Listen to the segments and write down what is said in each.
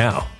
now.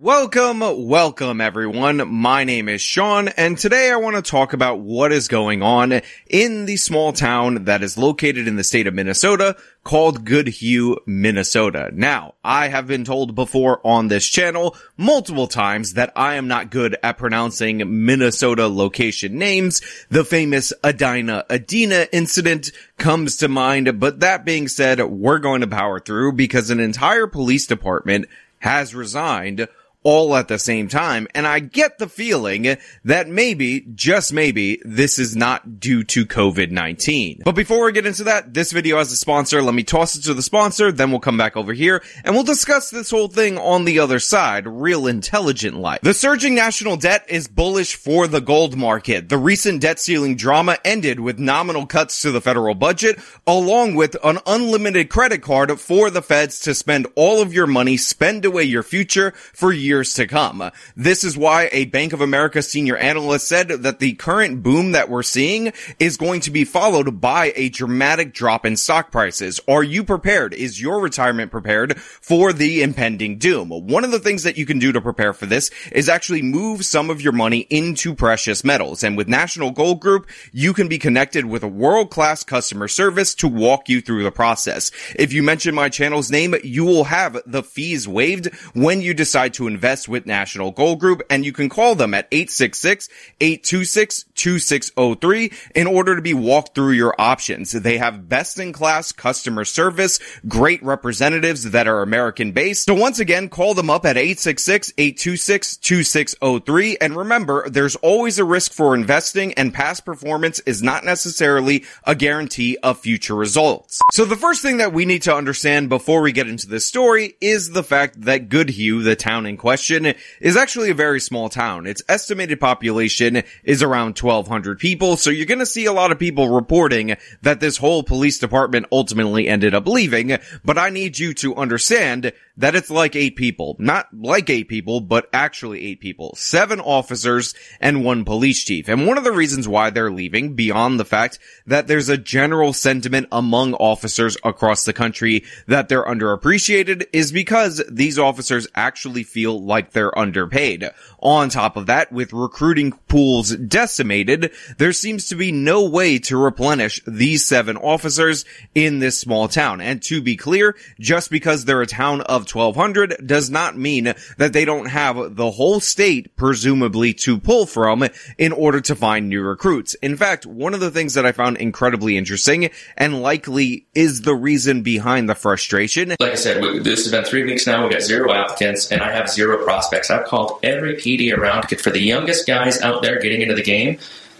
Welcome, welcome everyone. My name is Sean and today I want to talk about what is going on in the small town that is located in the state of Minnesota called Goodhue, Minnesota. Now, I have been told before on this channel multiple times that I am not good at pronouncing Minnesota location names. The famous Adina Adina incident comes to mind, but that being said, we're going to power through because an entire police department has resigned all at the same time. And I get the feeling that maybe, just maybe, this is not due to COVID-19. But before we get into that, this video has a sponsor. Let me toss it to the sponsor, then we'll come back over here and we'll discuss this whole thing on the other side, real intelligent life. The surging national debt is bullish for the gold market. The recent debt ceiling drama ended with nominal cuts to the federal budget, along with an unlimited credit card for the feds to spend all of your money, spend away your future for years years to come. This is why a Bank of America senior analyst said that the current boom that we're seeing is going to be followed by a dramatic drop in stock prices. Are you prepared? Is your retirement prepared for the impending doom? One of the things that you can do to prepare for this is actually move some of your money into precious metals. And with National Gold Group, you can be connected with a world-class customer service to walk you through the process. If you mention my channel's name, you will have the fees waived when you decide to invest invest with National Gold Group and you can call them at 866-826-2603 in order to be walked through your options. They have best in class customer service, great representatives that are American based. So once again, call them up at 866-826-2603 and remember, there's always a risk for investing and past performance is not necessarily a guarantee of future results. So the first thing that we need to understand before we get into this story is the fact that Goodhue, the town in question, question is actually a very small town. Its estimated population is around 1200 people. So you're going to see a lot of people reporting that this whole police department ultimately ended up leaving. But I need you to understand that it's like eight people, not like eight people, but actually eight people, seven officers and one police chief. And one of the reasons why they're leaving beyond the fact that there's a general sentiment among officers across the country that they're underappreciated is because these officers actually feel like they're underpaid. On top of that, with recruiting pools decimated, there seems to be no way to replenish these seven officers in this small town. And to be clear, just because they're a town of 1200 does not mean that they don't have the whole state presumably to pull from in order to find new recruits. In fact, one of the things that I found incredibly interesting and likely is the reason behind the frustration. Like I said, this has been three weeks now. We've got zero applicants and I have zero prospects. I've called every PD around for the youngest guys out there getting into the game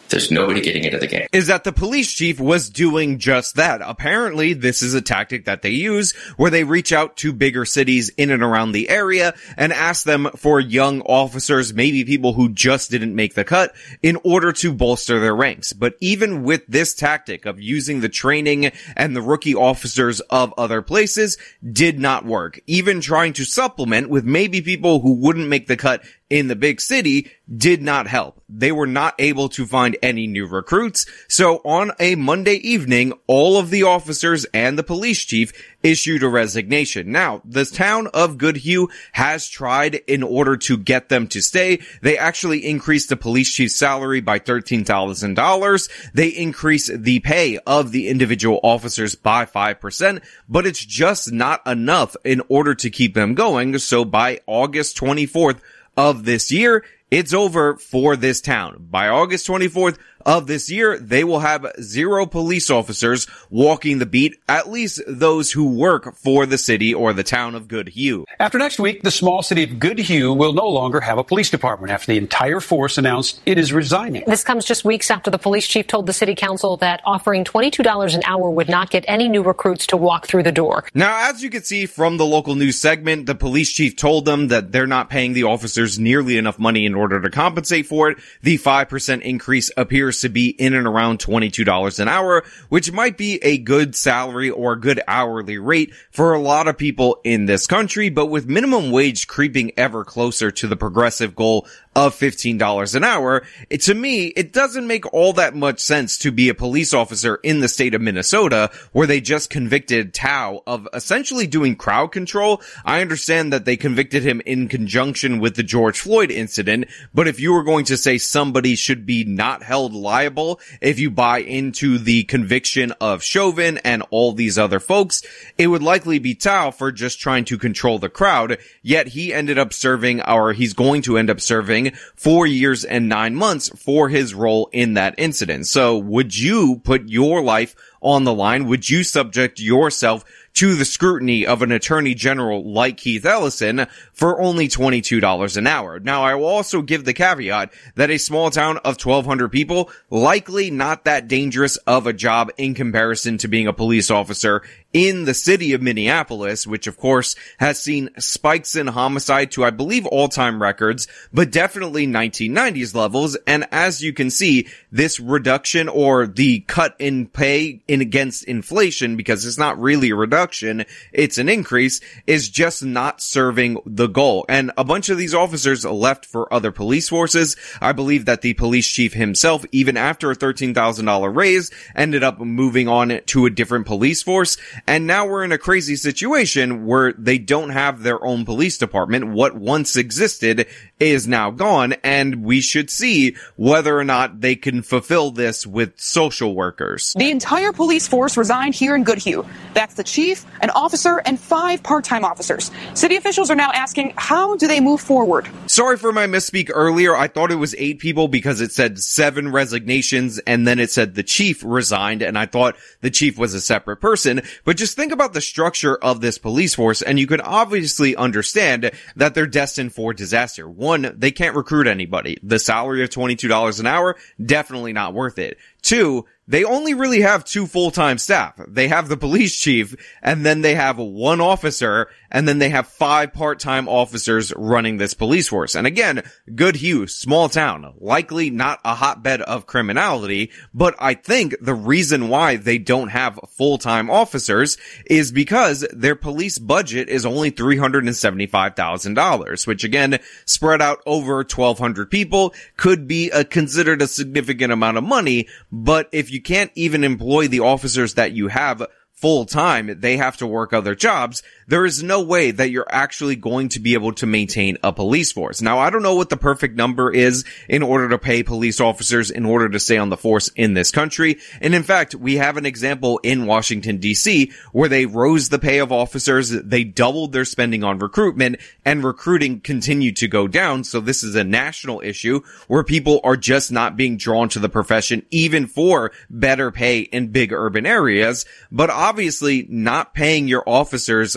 there's nobody getting into the game. Is that the police chief was doing just that. Apparently, this is a tactic that they use where they reach out to bigger cities in and around the area and ask them for young officers, maybe people who just didn't make the cut in order to bolster their ranks. But even with this tactic of using the training and the rookie officers of other places did not work. Even trying to supplement with maybe people who wouldn't make the cut in the big city did not help. They were not able to find any new recruits. So on a Monday evening, all of the officers and the police chief issued a resignation. Now, the town of Goodhue has tried in order to get them to stay. They actually increased the police chief's salary by $13,000. They increased the pay of the individual officers by 5%, but it's just not enough in order to keep them going. So by August 24th, of this year, it's over for this town. By August 24th of this year, they will have zero police officers walking the beat, at least those who work for the city or the town of Goodhue. After next week, the small city of Goodhue will no longer have a police department after the entire force announced it is resigning. This comes just weeks after the police chief told the city council that offering $22 an hour would not get any new recruits to walk through the door. Now, as you can see from the local news segment, the police chief told them that they're not paying the officers nearly enough money in order to compensate for it. The 5% increase appears to be in and around $22 an hour, which might be a good salary or good hourly rate for a lot of people in this country, but with minimum wage creeping ever closer to the progressive goal of $15 an hour, it, to me, it doesn't make all that much sense to be a police officer in the state of Minnesota where they just convicted Thao of essentially doing crowd control. I understand that they convicted him in conjunction with the George Floyd incident, but if you were going to say somebody should be not held liable if you buy into the conviction of Chauvin and all these other folks, it would likely be Thao for just trying to control the crowd, yet he ended up serving, or he's going to end up serving four years and nine months for his role in that incident. So would you put your life on the line? Would you subject yourself to the scrutiny of an attorney general like Keith Ellison for only $22 an hour. Now, I will also give the caveat that a small town of 1200 people likely not that dangerous of a job in comparison to being a police officer in the city of Minneapolis, which of course has seen spikes in homicide to, I believe, all-time records, but definitely 1990s levels. And as you can see, this reduction or the cut in pay in against inflation, because it's not really a reduction, it's an increase, is just not serving the goal. And a bunch of these officers left for other police forces. I believe that the police chief himself, even after a $13,000 raise, ended up moving on to a different police force. And now we're in a crazy situation where they don't have their own police department. What once existed is now gone and we should see whether or not they can fulfill this with social workers. The entire police force resigned here in Goodhue. That's the chief, an officer, and five part-time officers. City officials are now asking, how do they move forward? Sorry for my misspeak earlier. I thought it was eight people because it said seven resignations and then it said the chief resigned and I thought the chief was a separate person. But just think about the structure of this police force and you can obviously understand that they're destined for disaster. One, they can't recruit anybody. The salary of $22 an hour, definitely not worth it. Two, they only really have two full-time staff. They have the police chief and then they have one officer and then they have five part-time officers running this police force. And again, Good Goodhue, small town, likely not a hotbed of criminality, but I think the reason why they don't have full-time officers is because their police budget is only $375,000, which again, spread out over 1200 people could be a, considered a significant amount of money, but if you can't even employ the officers that you have full time, they have to work other jobs. There is no way that you're actually going to be able to maintain a police force. Now, I don't know what the perfect number is in order to pay police officers in order to stay on the force in this country. And in fact, we have an example in Washington DC where they rose the pay of officers. They doubled their spending on recruitment and recruiting continued to go down. So this is a national issue where people are just not being drawn to the profession, even for better pay in big urban areas. But obviously not paying your officers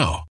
now.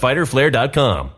www.fighterflare.com.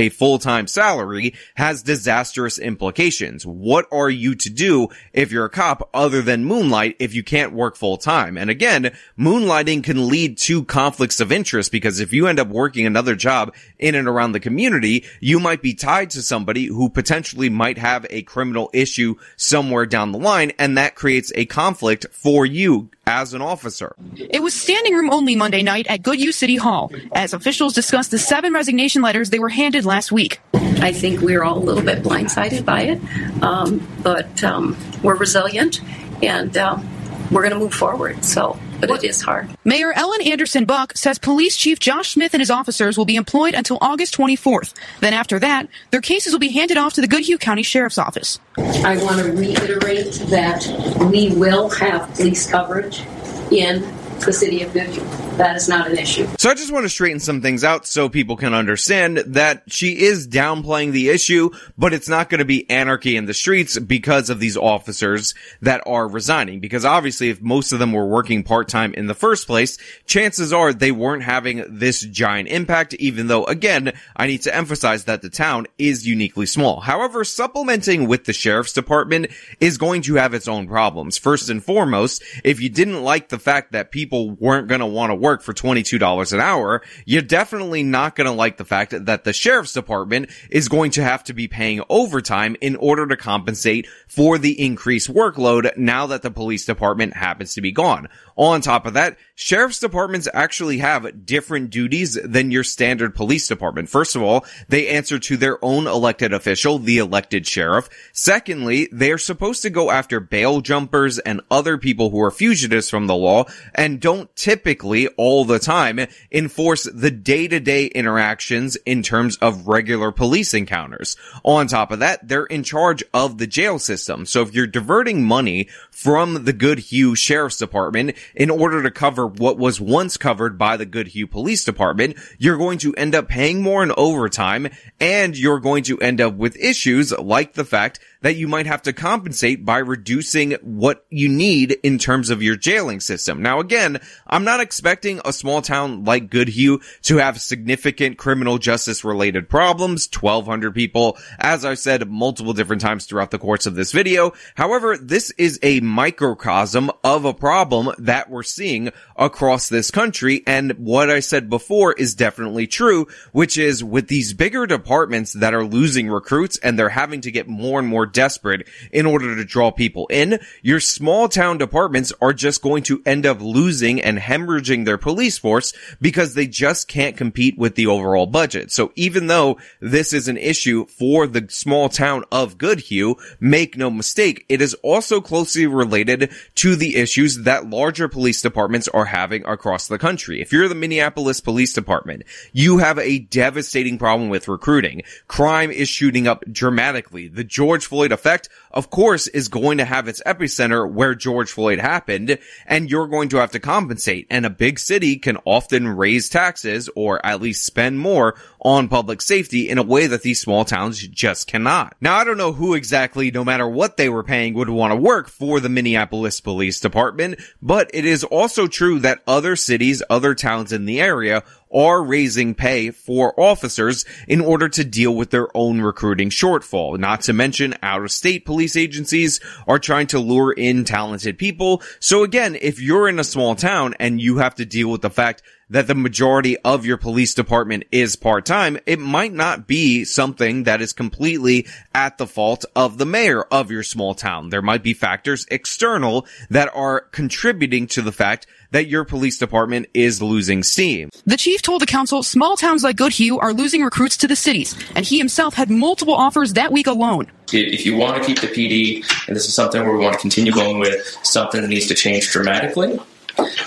a full-time salary has disastrous implications. What are you to do if you're a cop other than moonlight if you can't work full-time? And again, moonlighting can lead to conflicts of interest because if you end up working another job in and around the community, you might be tied to somebody who potentially might have a criminal issue somewhere down the line and that creates a conflict for you as an officer. It was standing room only Monday night at Goodhue City Hall as officials discussed the seven resignation letters they were handed last week. I think we're all a little bit blindsided by it, um, but um, we're resilient and um, we're going to move forward. So, but it is hard. Mayor Ellen Anderson Buck says Police Chief Josh Smith and his officers will be employed until August 24th. Then after that, their cases will be handed off to the Goodhue County Sheriff's Office. I want to reiterate that we will have police coverage in the city of Goodhue. That is not an issue. So I just want to straighten some things out so people can understand that she is downplaying the issue, but it's not going to be anarchy in the streets because of these officers that are resigning. Because obviously if most of them were working part-time in the first place, chances are they weren't having this giant impact, even though again, I need to emphasize that the town is uniquely small. However, supplementing with the sheriff's department is going to have its own problems. First and foremost, if you didn't like the fact that people weren't going to want to work for $22 an hour, you're definitely not going to like the fact that the sheriff's department is going to have to be paying overtime in order to compensate for the increased workload now that the police department happens to be gone. On top of that, sheriff's departments actually have different duties than your standard police department. First of all, they answer to their own elected official, the elected sheriff. Secondly, they are supposed to go after bail jumpers and other people who are fugitives from the law and don't typically all the time enforce the day-to-day interactions in terms of regular police encounters. On top of that, they're in charge of the jail system. So if you're diverting money from the Goodhue Sheriff's Department in order to cover what was once covered by the Goodhue Police Department, you're going to end up paying more in overtime and you're going to end up with issues like the fact that you might have to compensate by reducing what you need in terms of your jailing system. Now again, I'm not expecting a small town like Goodhue to have significant criminal justice related problems, 1200 people, as I've said multiple different times throughout the course of this video. However, this is a microcosm of a problem that we're seeing across this country. And what I said before is definitely true, which is with these bigger departments that are losing recruits and they're having to get more and more desperate in order to draw people in, your small town departments are just going to end up losing and hemorrhaging their police force because they just can't compete with the overall budget. So even though this is an issue for the small town of Goodhue, make no mistake, it is also closely related to the issues that larger police departments are having across the country. If you're the Minneapolis Police Department, you have a devastating problem with recruiting. Crime is shooting up dramatically. The George Floyd effect, of course, is going to have its epicenter where George Floyd happened, and you're going to have to compensate. And a big city can often raise taxes or at least spend more on public safety in a way that these small towns just cannot. Now, I don't know who exactly, no matter what they were paying, would want to work for the Minneapolis Police Department, but it is also true that other cities, other towns in the area are raising pay for officers in order to deal with their own recruiting shortfall. Not to mention out of state police agencies are trying to lure in talented people. So again, if you're in a small town and you have to deal with the fact that the majority of your police department is part-time, it might not be something that is completely at the fault of the mayor of your small town. There might be factors external that are contributing to the fact that your police department is losing steam. The chief told the council small towns like Goodhue are losing recruits to the cities, and he himself had multiple offers that week alone. If you want to keep the PD, and this is something where we want to continue going with, something that needs to change dramatically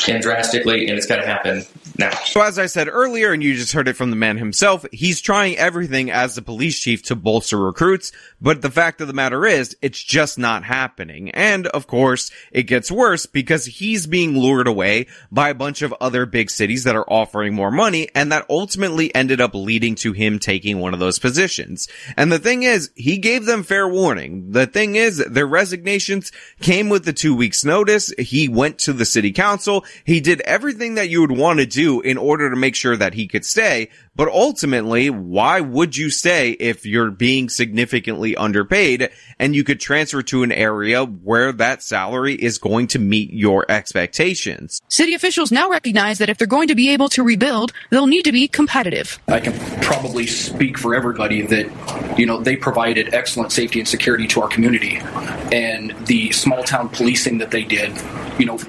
and drastically, and it's got to happen now. So as I said earlier, and you just heard it from the man himself, he's trying everything as the police chief to bolster recruits, but the fact of the matter is, it's just not happening. And of course, it gets worse because he's being lured away by a bunch of other big cities that are offering more money, and that ultimately ended up leading to him taking one of those positions. And the thing is, he gave them fair warning. The thing is, their resignations came with the two weeks notice. He went to the city council. He did everything that you would want to do in order to make sure that he could stay. But ultimately, why would you stay if you're being significantly underpaid and you could transfer to an area where that salary is going to meet your expectations? City officials now recognize that if they're going to be able to rebuild, they'll need to be competitive. I can probably speak for everybody that, you know, they provided excellent safety and security to our community. And the small town policing that they did, you know,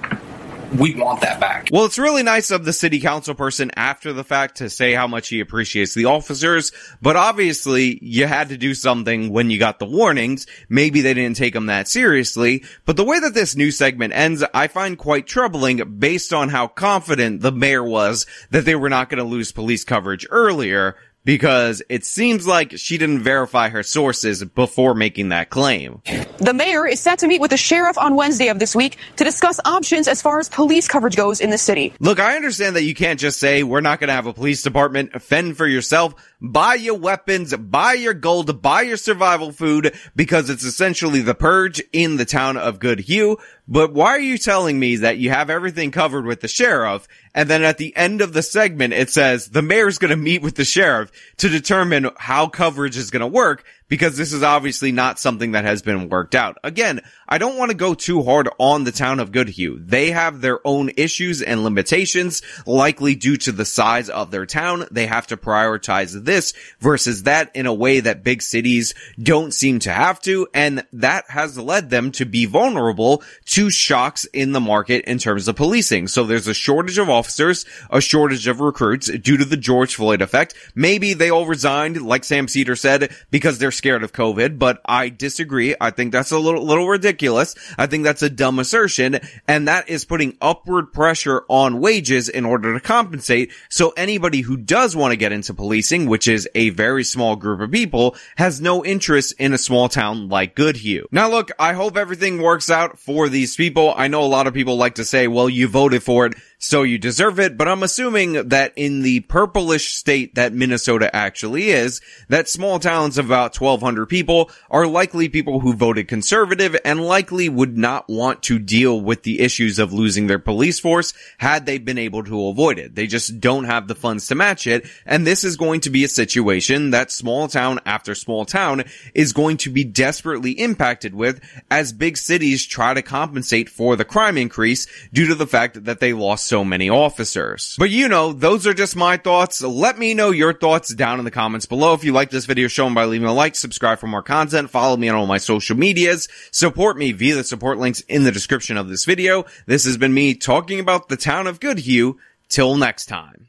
we want that back. Well, it's really nice of the city council person after the fact to say how much he appreciates the officers, but obviously you had to do something when you got the warnings. Maybe they didn't take them that seriously, but the way that this news segment ends, I find quite troubling based on how confident the mayor was that they were not going to lose police coverage earlier because it seems like she didn't verify her sources before making that claim. The mayor is set to meet with the sheriff on Wednesday of this week to discuss options as far as police coverage goes in the city. Look, I understand that you can't just say we're not going to have a police department, fend for yourself, buy your weapons, buy your gold, buy your survival food because it's essentially the purge in the town of Goodhue. But why are you telling me that you have everything covered with the sheriff and then at the end of the segment, it says the mayor's going to meet with the sheriff to determine how coverage is going to work because this is obviously not something that has been worked out. Again, I don't want to go too hard on the town of Goodhue. They have their own issues and limitations, likely due to the size of their town. They have to prioritize this versus that in a way that big cities don't seem to have to. And that has led them to be vulnerable to shocks in the market in terms of policing. So there's a shortage of officers, a shortage of recruits due to the George Floyd effect. Maybe they all resigned, like Sam Seder said, because they're scared of COVID, but I disagree. I think that's a little, little ridiculous. I think that's a dumb assertion. And that is putting upward pressure on wages in order to compensate. So anybody who does want to get into policing, which is a very small group of people, has no interest in a small town like Goodhue. Now look, I hope everything works out for these people. I know a lot of people like to say, well, you voted for it so you deserve it, but I'm assuming that in the purplish state that Minnesota actually is, that small towns of about 1200 people are likely people who voted conservative and likely would not want to deal with the issues of losing their police force had they been able to avoid it. They just don't have the funds to match it, and this is going to be a situation that small town after small town is going to be desperately impacted with as big cities try to compensate for the crime increase due to the fact that they lost so many officers. But you know, those are just my thoughts. Let me know your thoughts down in the comments below. If you like this video, show them by leaving a like, subscribe for more content, follow me on all my social medias, support me via the support links in the description of this video. This has been me talking about the town of Goodhue. Till next time.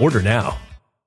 Order now.